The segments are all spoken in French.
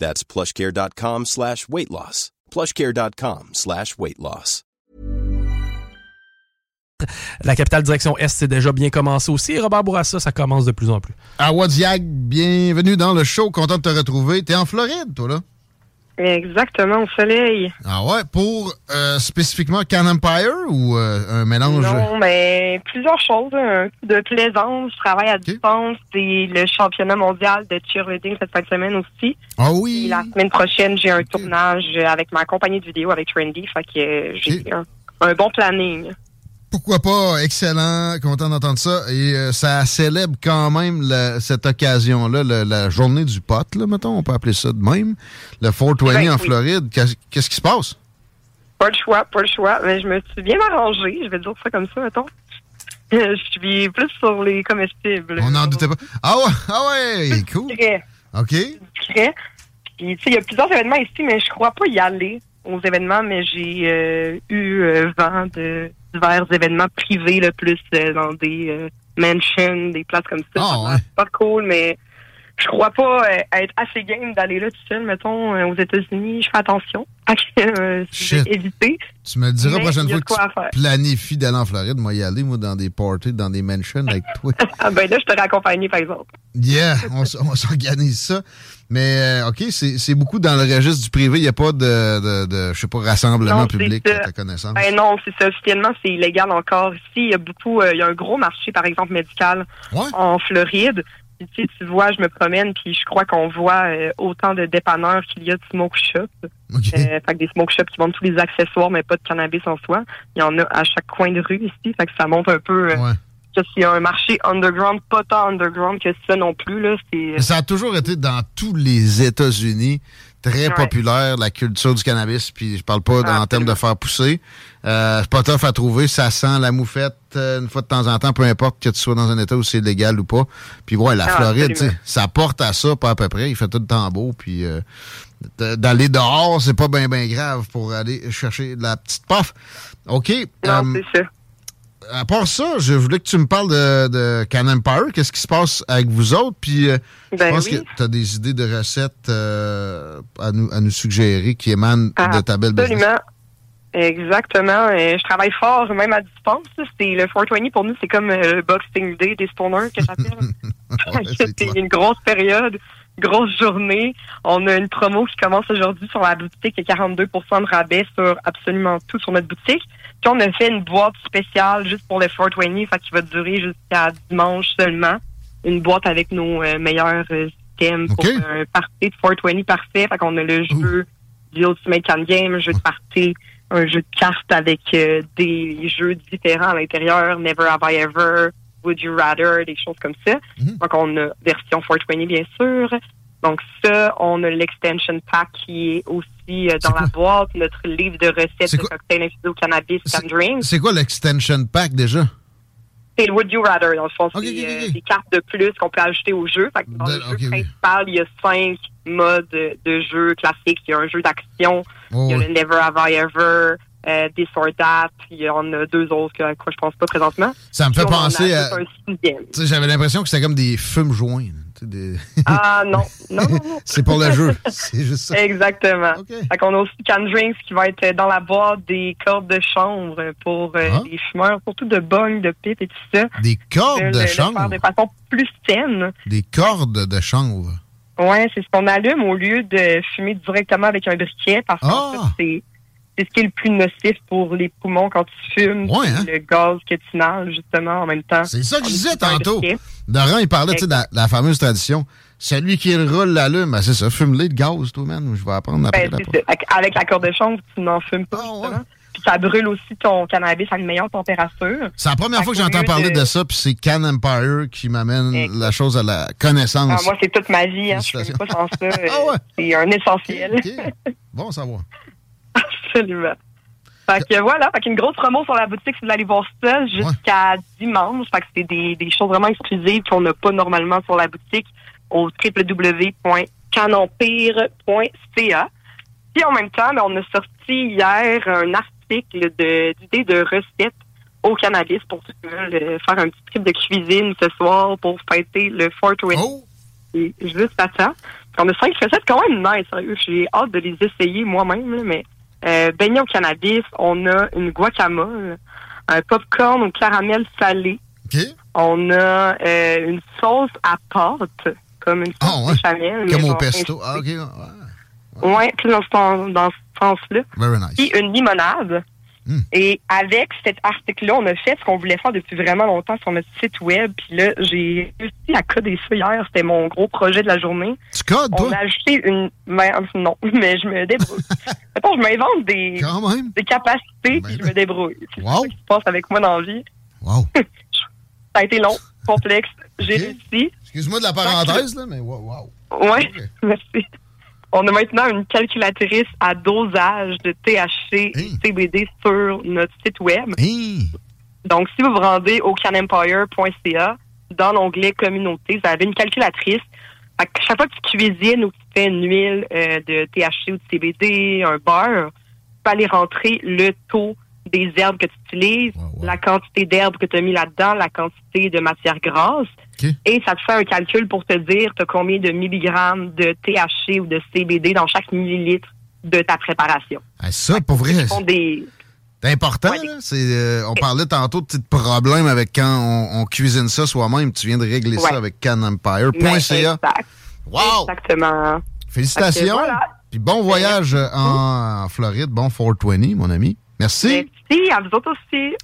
That's plushcare.com slash weight loss. plushcare.com slash weight loss. La capitale direction Est, c'est déjà bien commencé aussi. Robert Bourassa, ça commence de plus en plus. À Wadiag, bienvenue dans le show. Content de te retrouver. T'es en Floride, toi, là? Exactement, au soleil. Ah ouais, pour euh, spécifiquement Can Empire ou euh, un mélange? Non, mais plusieurs choses. Un coup de plaisance, je travaille à distance. C'est le championnat mondial de cheerleading cette fin de semaine aussi. Ah oui? Et la semaine prochaine, j'ai un tournage avec ma compagnie de vidéo avec Trendy. Fait que euh, j'ai un, un bon planning. Pourquoi pas? Excellent. Content d'entendre ça. Et euh, ça célèbre quand même la- cette occasion-là, le- la journée du pote, là, mettons. On peut appeler ça de même. Le 420 Ben en oui. Floride. Qu'est- Qu'est-ce qui se passe? Pas le choix, pas le choix. Mais je me suis bien arrangée, je vais dire ça comme ça, mettons. Je suis plus sur les comestibles. On n'en doutait pas. Ah ouais, ah ouais, cool. Discret. OK. discret. Puis, tu sais, il y a plusieurs événements ici, mais je crois pas y aller aux événements, mais j'ai euh, eu euh, vent de divers événements privés, le plus euh, dans des euh, mansions, des places comme ça. Ah, C'est pas cool, mais je crois pas euh, être assez game d'aller là tout seul, mettons, euh, aux États-Unis. Je fais attention. euh, Shit. éviter. Tu me diras la prochaine fois que tu planifies d'aller en Floride. Moi, y aller, moi, dans des parties, dans des mansions avec toi. Ah ben là, je t'aurais accompagné, par exemple. Yeah, on, s'organise ça. Mais, OK, c'est beaucoup dans le registre du privé. Il n'y a pas de, de, de, je sais pas, rassemblement Non, public à ta connaissance. Ben non, c'est ça. Officiellement, c'est illégal encore ici. Il y a beaucoup, il y a un gros marché, par exemple, médical en Floride. Puis, tu sais, tu vois, je me promène, puis je crois qu'on voit euh, autant de dépanneurs qu'il y a de smoke shops. Euh, fait que des smoke shops qui vendent tous les accessoires, mais pas de cannabis en soi. Il y en a à chaque coin de rue ici. Fait que ça montre un peu euh, que s'il y a un marché underground, pas tant underground que ça non plus. Là, ça a toujours été dans tous les États-Unis très Ouais. populaire, la culture du cannabis. Puis je parle pas en termes de faire pousser. Euh, c'est pas tough à trouver. Ça sent la moufette euh, une fois de temps en temps, peu importe que tu sois dans un État où c'est légal ou pas. Puis ouais, la Ah, Floride, ça porte à ça, pas à peu près. Il fait tout le temps beau. Puis euh, d'aller dehors, c'est pas bien ben grave pour aller chercher de la petite puff. OK. Non, euh, c'est ça. À part ça, je voulais que tu me parles de, de Can Empire. Qu'est-ce qui se passe avec vous autres? Puis, euh, Ben je pense oui. que tu as des idées de recettes euh, à, nous, à nous suggérer qui émanent de ta belle business. Absolument. Exactement. Euh, je travaille fort, même à distance. C'est le 420 pour nous, c'est comme euh, le Boxing Day des stoners que j'appelle. c'est une grosse période, grosse journée. On a une promo qui commence aujourd'hui sur la boutique et 42% de rabais sur absolument tout sur notre boutique. Puis on a fait une boîte spéciale juste pour le 420, fait qui va durer jusqu'à dimanche seulement. Une boîte avec nos euh, meilleurs euh, items pour un party de 420 parfait. Fait qu'on a le jeu du Ultimate Can Game, un jeu de party, un jeu de cartes avec euh, des jeux différents à l'intérieur, Never Have I Ever, Would You Rather, des choses comme ça. Donc, on a version 420, bien sûr. Donc, ça, on a l'extension pack qui est aussi euh, dans la boîte, notre livre de recettes de cocktails infusés au cannabis, can drink. C'est quoi l'extension pack déjà? C'est le Would You Rather, dans le fond. c'est euh, des cartes de plus qu'on peut ajouter au jeu. Fait que dans le jeu principal, il y a cinq modes de, de jeu classiques. Il y a un jeu d'action, Oh, il y a ouais. le Never Have I Ever, euh, or That, puis il y en a deux autres que, à quoi je pense pas présentement. Ça me fait Puis on en penser à- J'avais l'impression que c'était comme des fumes joints. des- Ah non, non, non, non. c'est pour le jeu. C'est juste ça. Exactement. Fait qu'on a aussi Can Drinks qui va être dans la boîte des cordes de chambre pour euh, Ah. les fumeurs, surtout de bonnes, de pipes et tout ça. Des cordes de chanvre? faire de façon plus saine. Des cordes de chanvre. Ouais, c'est ce qu'on allume au lieu de fumer directement avec un briquet parce que Ah! c'est c'est ce qui est le plus nocif pour les poumons quand tu fumes. Ouais, hein? Le gaz que tu inhales, justement, en même temps. C'est ça que je disais tantôt. Doran, il parlait de la, fameuse tradition. Celui qui le roule l'allume. Ben, c'est ça, fume-le de gaz, toi, man. Je vais apprendre après. Ben, la. Avec- la corde de chanvre, tu n'en fumes pas, Ah, ouais. Puis ça brûle aussi ton cannabis à une meilleure température. C'est la première fois que j'entends parler de- de ça, puis c'est Can Empire qui m'amène la chose à la connaissance. Ah, moi, c'est toute ma vie. Hein. Je fume pas sans ça. euh, Ah ouais. C'est un essentiel. OK. Bon savoir. Absolument. Fait que voilà, fait qu'une grosse promo sur la boutique, c'est d'aller voir ça jusqu'à dimanche. Fait que c'est des, des choses vraiment exclusives qu'on n'a pas normalement sur la boutique au www.canempire.ca. Puis en même temps, ben, on a sorti hier un article d'idées de, recettes au cannabis pour euh, faire un petit trip de cuisine ce soir pour fêter le 420. Oh! Et juste à temps. On a cinq recettes quand même nice. sérieux. J'ai hâte de les essayer moi-même, mais euh, au cannabis, on a une guacamole, un popcorn au caramel salé, on a euh, une sauce à pâte, comme une sauce Ah, ouais. béchamel. Comme au pesto. Ah, OK. Ouais. Ouais, plus dans ce, dans ce sens-là. Very nice. Puis une limonade. Mm. Et avec cet article-là, on a fait ce qu'on voulait faire depuis vraiment longtemps sur notre site web. Puis là, j'ai réussi à coder ça hier. C'était mon gros projet de la journée. Tu codes, On toi? a ajouté une. ben, non, mais je me débrouille. Mettons, je m'invente des, des capacités Ben puis je me débrouille. C'est Wow. ça qui se passe avec moi dans la vie. Wow. Ça a été long, complexe. J'ai réussi. Excuse-moi de la parenthèse, là, mais wow. wow. Ouais, merci. On a maintenant une calculatrice à dosage de THC Hey. CBD sur notre site web. Hey. Donc, si vous vous rendez au canempire.ca, dans l'onglet communauté, vous avez une calculatrice. Que chaque fois que tu cuisines ou que tu fais une huile euh, de THC ou de CBD, un beurre, tu peux aller rentrer le taux des herbes que tu utilises, la quantité d'herbes que tu as mis là-dedans, la quantité de matière grasse. Et ça te fait un calcul pour te dire tu as combien de milligrammes de THC ou de CBD dans chaque millilitre de ta préparation. Ah, ça, pour vrai, des, c'est important. Ouais, là. C'est, euh, on parlait tantôt de petits problèmes avec quand on, on cuisine ça soi-même. Tu viens de régler ça avec canempire.ca. Exact. Wow! Exactement. Félicitations. Voilà. Puis bon voyage euh, en Floride. Bon 420, mon ami. Merci. Merci, à vous autres aussi.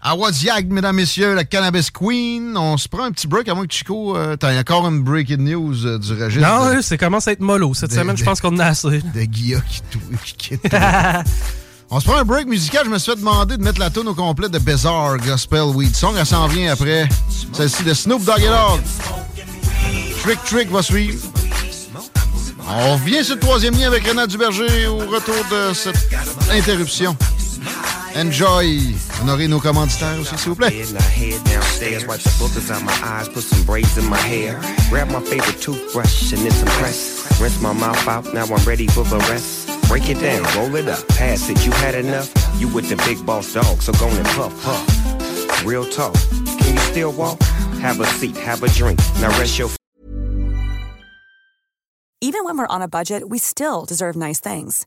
À Wadiag, mesdames, messieurs, la Cannabis Queen. On se prend un petit break, à moins que Chico, euh, t'as encore une breaking news euh, du registre Non, de, ça commence à être mollo. Cette semaine, je pense qu'on en a assez. de Guilla qui, tou- qui quitte. On se prend un break musical. Je me suis fait demander de mettre la tune au complet de Bizarre Gospel Weed Song. Elle s'en vient après celle-ci de Snoop Dogg et Dogg. Trick Trick va suivre. On revient sur le troisième lien avec Renat Duberger au retour de cette interruption. Enjoy. Honorez nos commanditaires aussi, s'il vous plaît. Head, now head downstairs, wipe the boogers out my eyes, put some braids in my hair. Grab my favorite toothbrush and then some press. Rinse my mouth out, now I'm ready for the rest. Break it down, roll it up, pass it. You had enough? You with the big boss dog, so go and puff, puff. Real talk, can you still walk? Have a seat, have a drink. Now rest your Even when we're on a budget, we still deserve nice things.